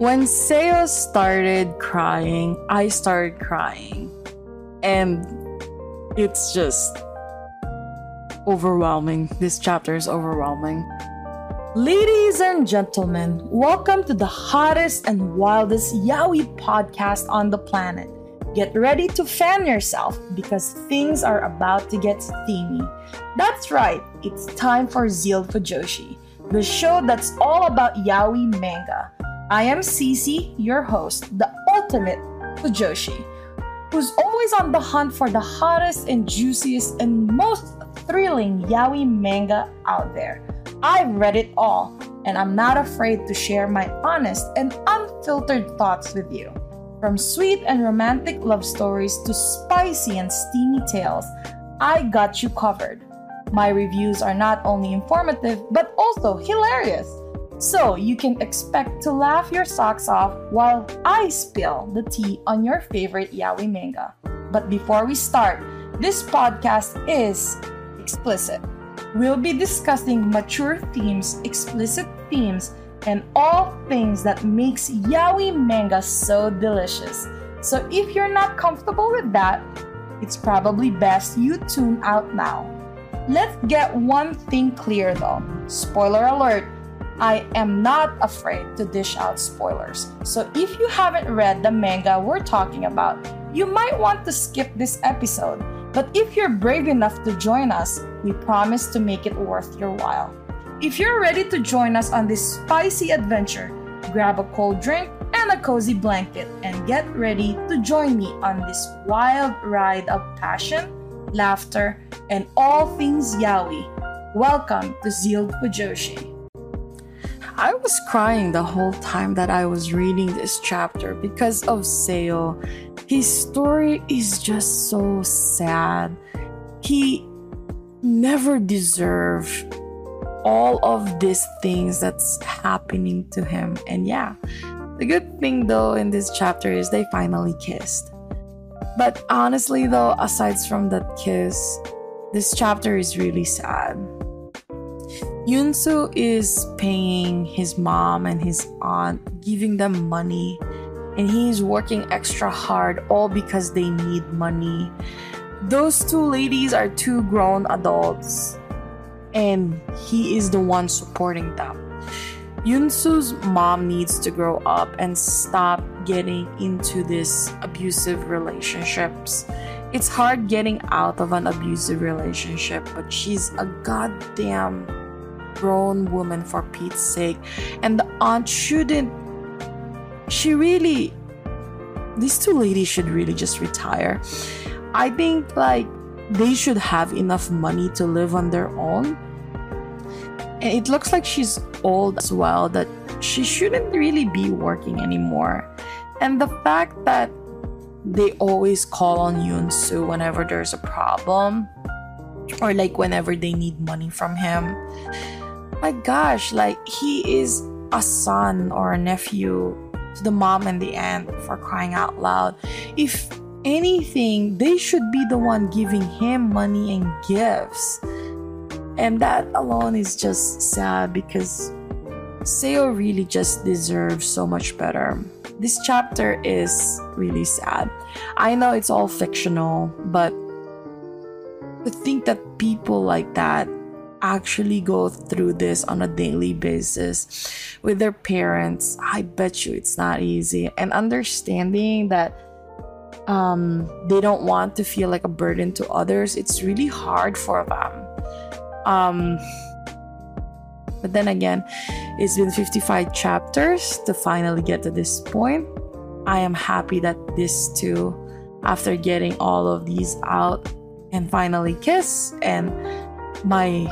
When Seo started crying, I started crying. And it's just overwhelming. This chapter is overwhelming. Ladies and gentlemen, welcome to the hottest and wildest yaoi podcast on the planet. Get ready to fan yourself because things are about to get steamy. That's right, it's time for Zealed Fujoshi, the show that's all about yaoi manga. I am CeeCee, your host, the ultimate Fujoshi, who's always on the hunt for the hottest and juiciest and most thrilling yaoi manga out there. I've read it all, and I'm not afraid to share my honest and unfiltered thoughts with you. From sweet and romantic love stories to spicy and steamy tales, I got you covered. My reviews are not only informative but also hilarious so you can expect to laugh your socks off while I spill the tea on your favorite yaoi manga. But before we start, this podcast is explicit. We'll be discussing mature themes, explicit themes, and all things that makes yaoi manga so delicious. So if you're not comfortable with that, it's probably best you tune out now. Let's get one thing clear though. Spoiler alert, I am not afraid to dish out spoilers. So if you haven't read the manga we're talking about, you might want to skip this episode. But if you're brave enough to join us, we promise to make it worth your while. If you're ready to join us on this spicy adventure, grab a cold drink and a cozy blanket and get ready to join me on this wild ride of passion, laughter, and all things yaoi. Welcome to Zealed Fujoshi. I was crying the whole time that I was reading this chapter because of Seo. His story is just so sad. He never deserved all of these things that's happening to him. And yeah, the good thing though in this chapter is they finally kissed. But honestly though, aside from that kiss, this chapter is really sad. Yunsu is paying his mom and his aunt, giving them money, and he's working extra hard all because they need money. Those two ladies are two grown adults, and he is the one supporting them. Yunsu's mom needs to grow up and stop getting into these abusive relationships. It's hard getting out of an abusive relationship, but she's a goddamn grown woman for Pete's sake. And the aunt shouldn't. She really. These two ladies should really just retire. I think, like, they should have enough money to live on their own. And it looks like she's old as well, that she shouldn't really be working anymore. And the fact that they always call on Yoon Soo whenever there's a problem or like whenever they need money from him my gosh, like he is a son or a nephew to the mom and the aunt for crying out loud. If anything, they should be the one giving him money and gifts. And that alone is just sad because Seo really just deserves so much better. This chapter is really sad. I know it's all fictional, but to think that people like that actually go through this on a daily basis with their parents, I bet you it's not easy. And understanding that um, they don't want to feel like a burden to others, it's really hard for them. Um, but then again, it's been 55 chapters to finally get to this point. I am happy that this too, after getting all of these out, and finally kiss and my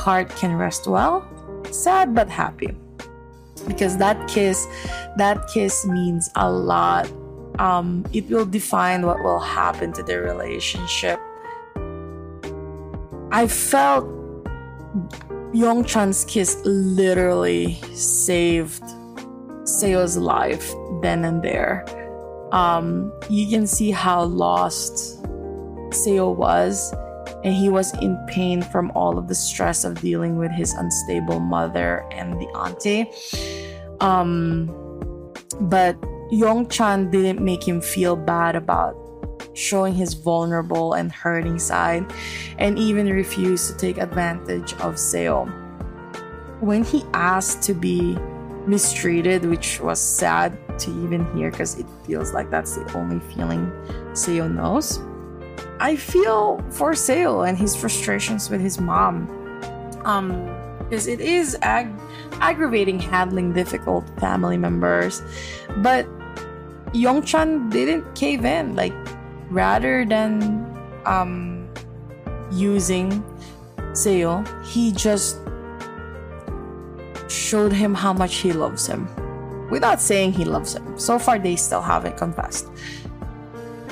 heart can rest well, sad but happy. Because that kiss, that kiss means a lot. Um, it will define what will happen to their relationship. I felt Youngchan's kiss literally saved Seo's life then and there. Um, you can see how lost Seo was and he was in pain from all of the stress of dealing with his unstable mother and the auntie. Um, But Youngchan didn't make him feel bad about showing his vulnerable and hurting side and even refused to take advantage of Seo. When he asked to be mistreated, which was sad to even hear because it feels like that's the only feeling Seo knows. I feel for Seo and his frustrations with his mom. Um, because it is ag- aggravating handling difficult family members. But Youngchan didn't cave in. Like, rather than um, using Seo, he just showed him how much he loves him without saying he loves him. So far, they still haven't confessed.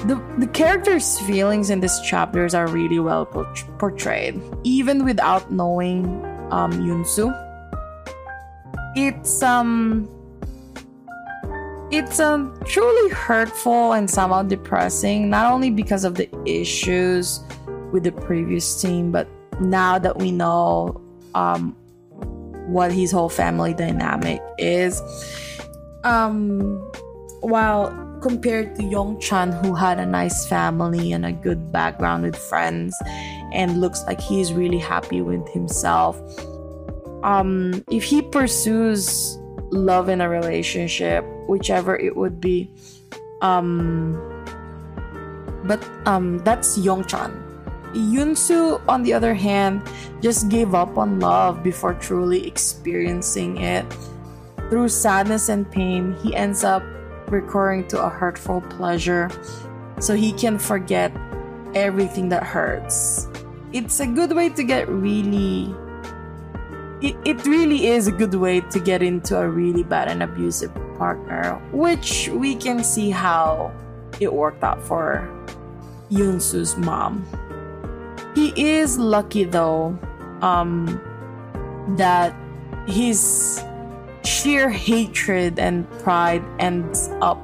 The, the characters' feelings in these chapters are really well portrayed, even without knowing um, Yunsu. It's um it's um, truly hurtful and somehow depressing, not only because of the issues with the previous team, but now that we know um, what his whole family dynamic is. Um, while compared to Youngchan, who had a nice family and a good background with friends, and looks like he's really happy with himself. Um, if he pursues love in a relationship, whichever it would be, um, but um, that's Youngchan. Yunsu, on the other hand, just gave up on love before truly experiencing it. Through sadness and pain, he ends up recurring to a hurtful pleasure so he can forget everything that hurts. It's a good way to get really. It, it really is a good way to get into a really bad and abusive partner, which we can see how it worked out for Yunsu's mom. He is lucky though um, that his sheer hatred and pride ends up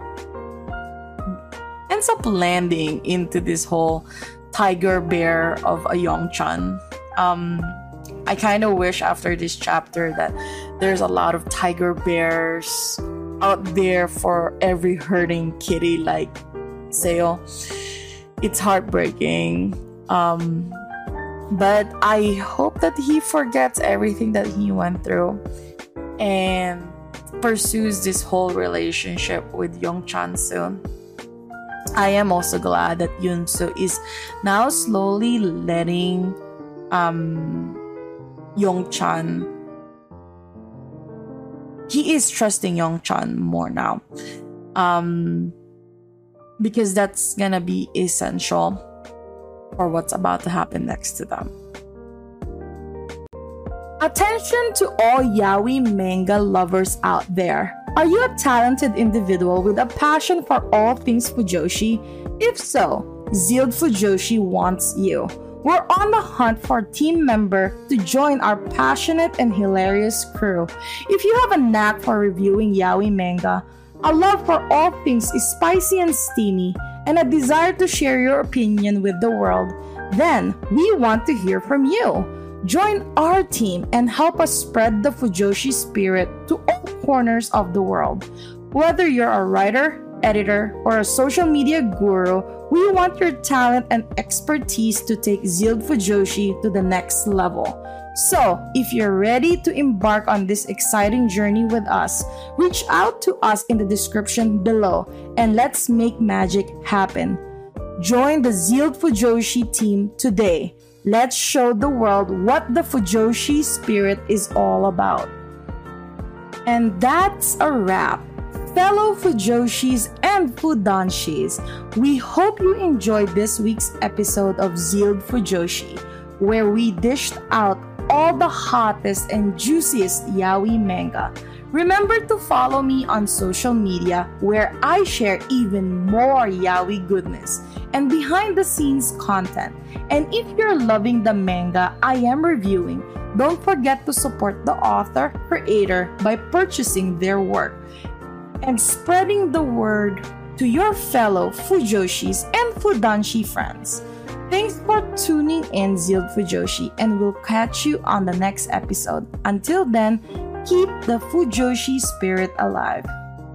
ends up landing into this whole tiger bear of a Youngchan. Um, I kind of wish after this chapter that there's a lot of tiger bears out there for every hurting kitty like Seo. It's heartbreaking. Um, but I hope that he forgets everything that he went through and pursues this whole relationship with Youngchan soon. I am also glad that Yunsu is now slowly letting um, Youngchan he is trusting Youngchan more now. Um, because that's gonna be essential for what's about to happen next to them. Attention to all yaoi manga lovers out there. Are you a talented individual with a passion for all things Fujoshi? If so, Zealed Fujoshi wants you. We're on the hunt for a team member to join our passionate and hilarious crew. If you have a knack for reviewing yaoi manga, a love for all things spicy and steamy, and a desire to share your opinion with the world, then we want to hear from you. Join our team and help us spread the Fujoshi spirit to all corners of the world. Whether you're a writer, editor, or a social media guru, we want your talent and expertise to take Zealed Fujoshi to the next level. So, if you're ready to embark on this exciting journey with us, reach out to us in the description below and let's make magic happen. Join the Zealed Fujoshi team today. Let's show the world what the Fujoshi spirit is all about. And that's a wrap fellow Fujoshis and Fudanshis. We hope you enjoyed this week's episode of Zealed Fujoshi, where we dished out all the hottest and juiciest yaoi manga. Remember to follow me on social media where I share even more yaoi goodness and behind the scenes content. And if you're loving the manga I am reviewing, don't forget to support the author creator by purchasing their work and spreading the word to your fellow Fujoshis and Fudanshi friends. Thanks for tuning in, Zealed Fujoshi, and we'll catch you on the next episode. Until then, keep the Fujoshi spirit alive.